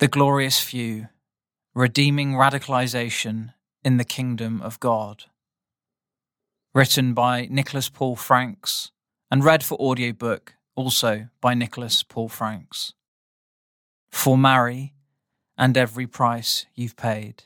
The Glorious Few Redeeming Radicalization in the Kingdom of God. Written by Nicholas Paul Franks and read for audiobook also by Nicholas Paul Franks. For Mary and every price you've paid.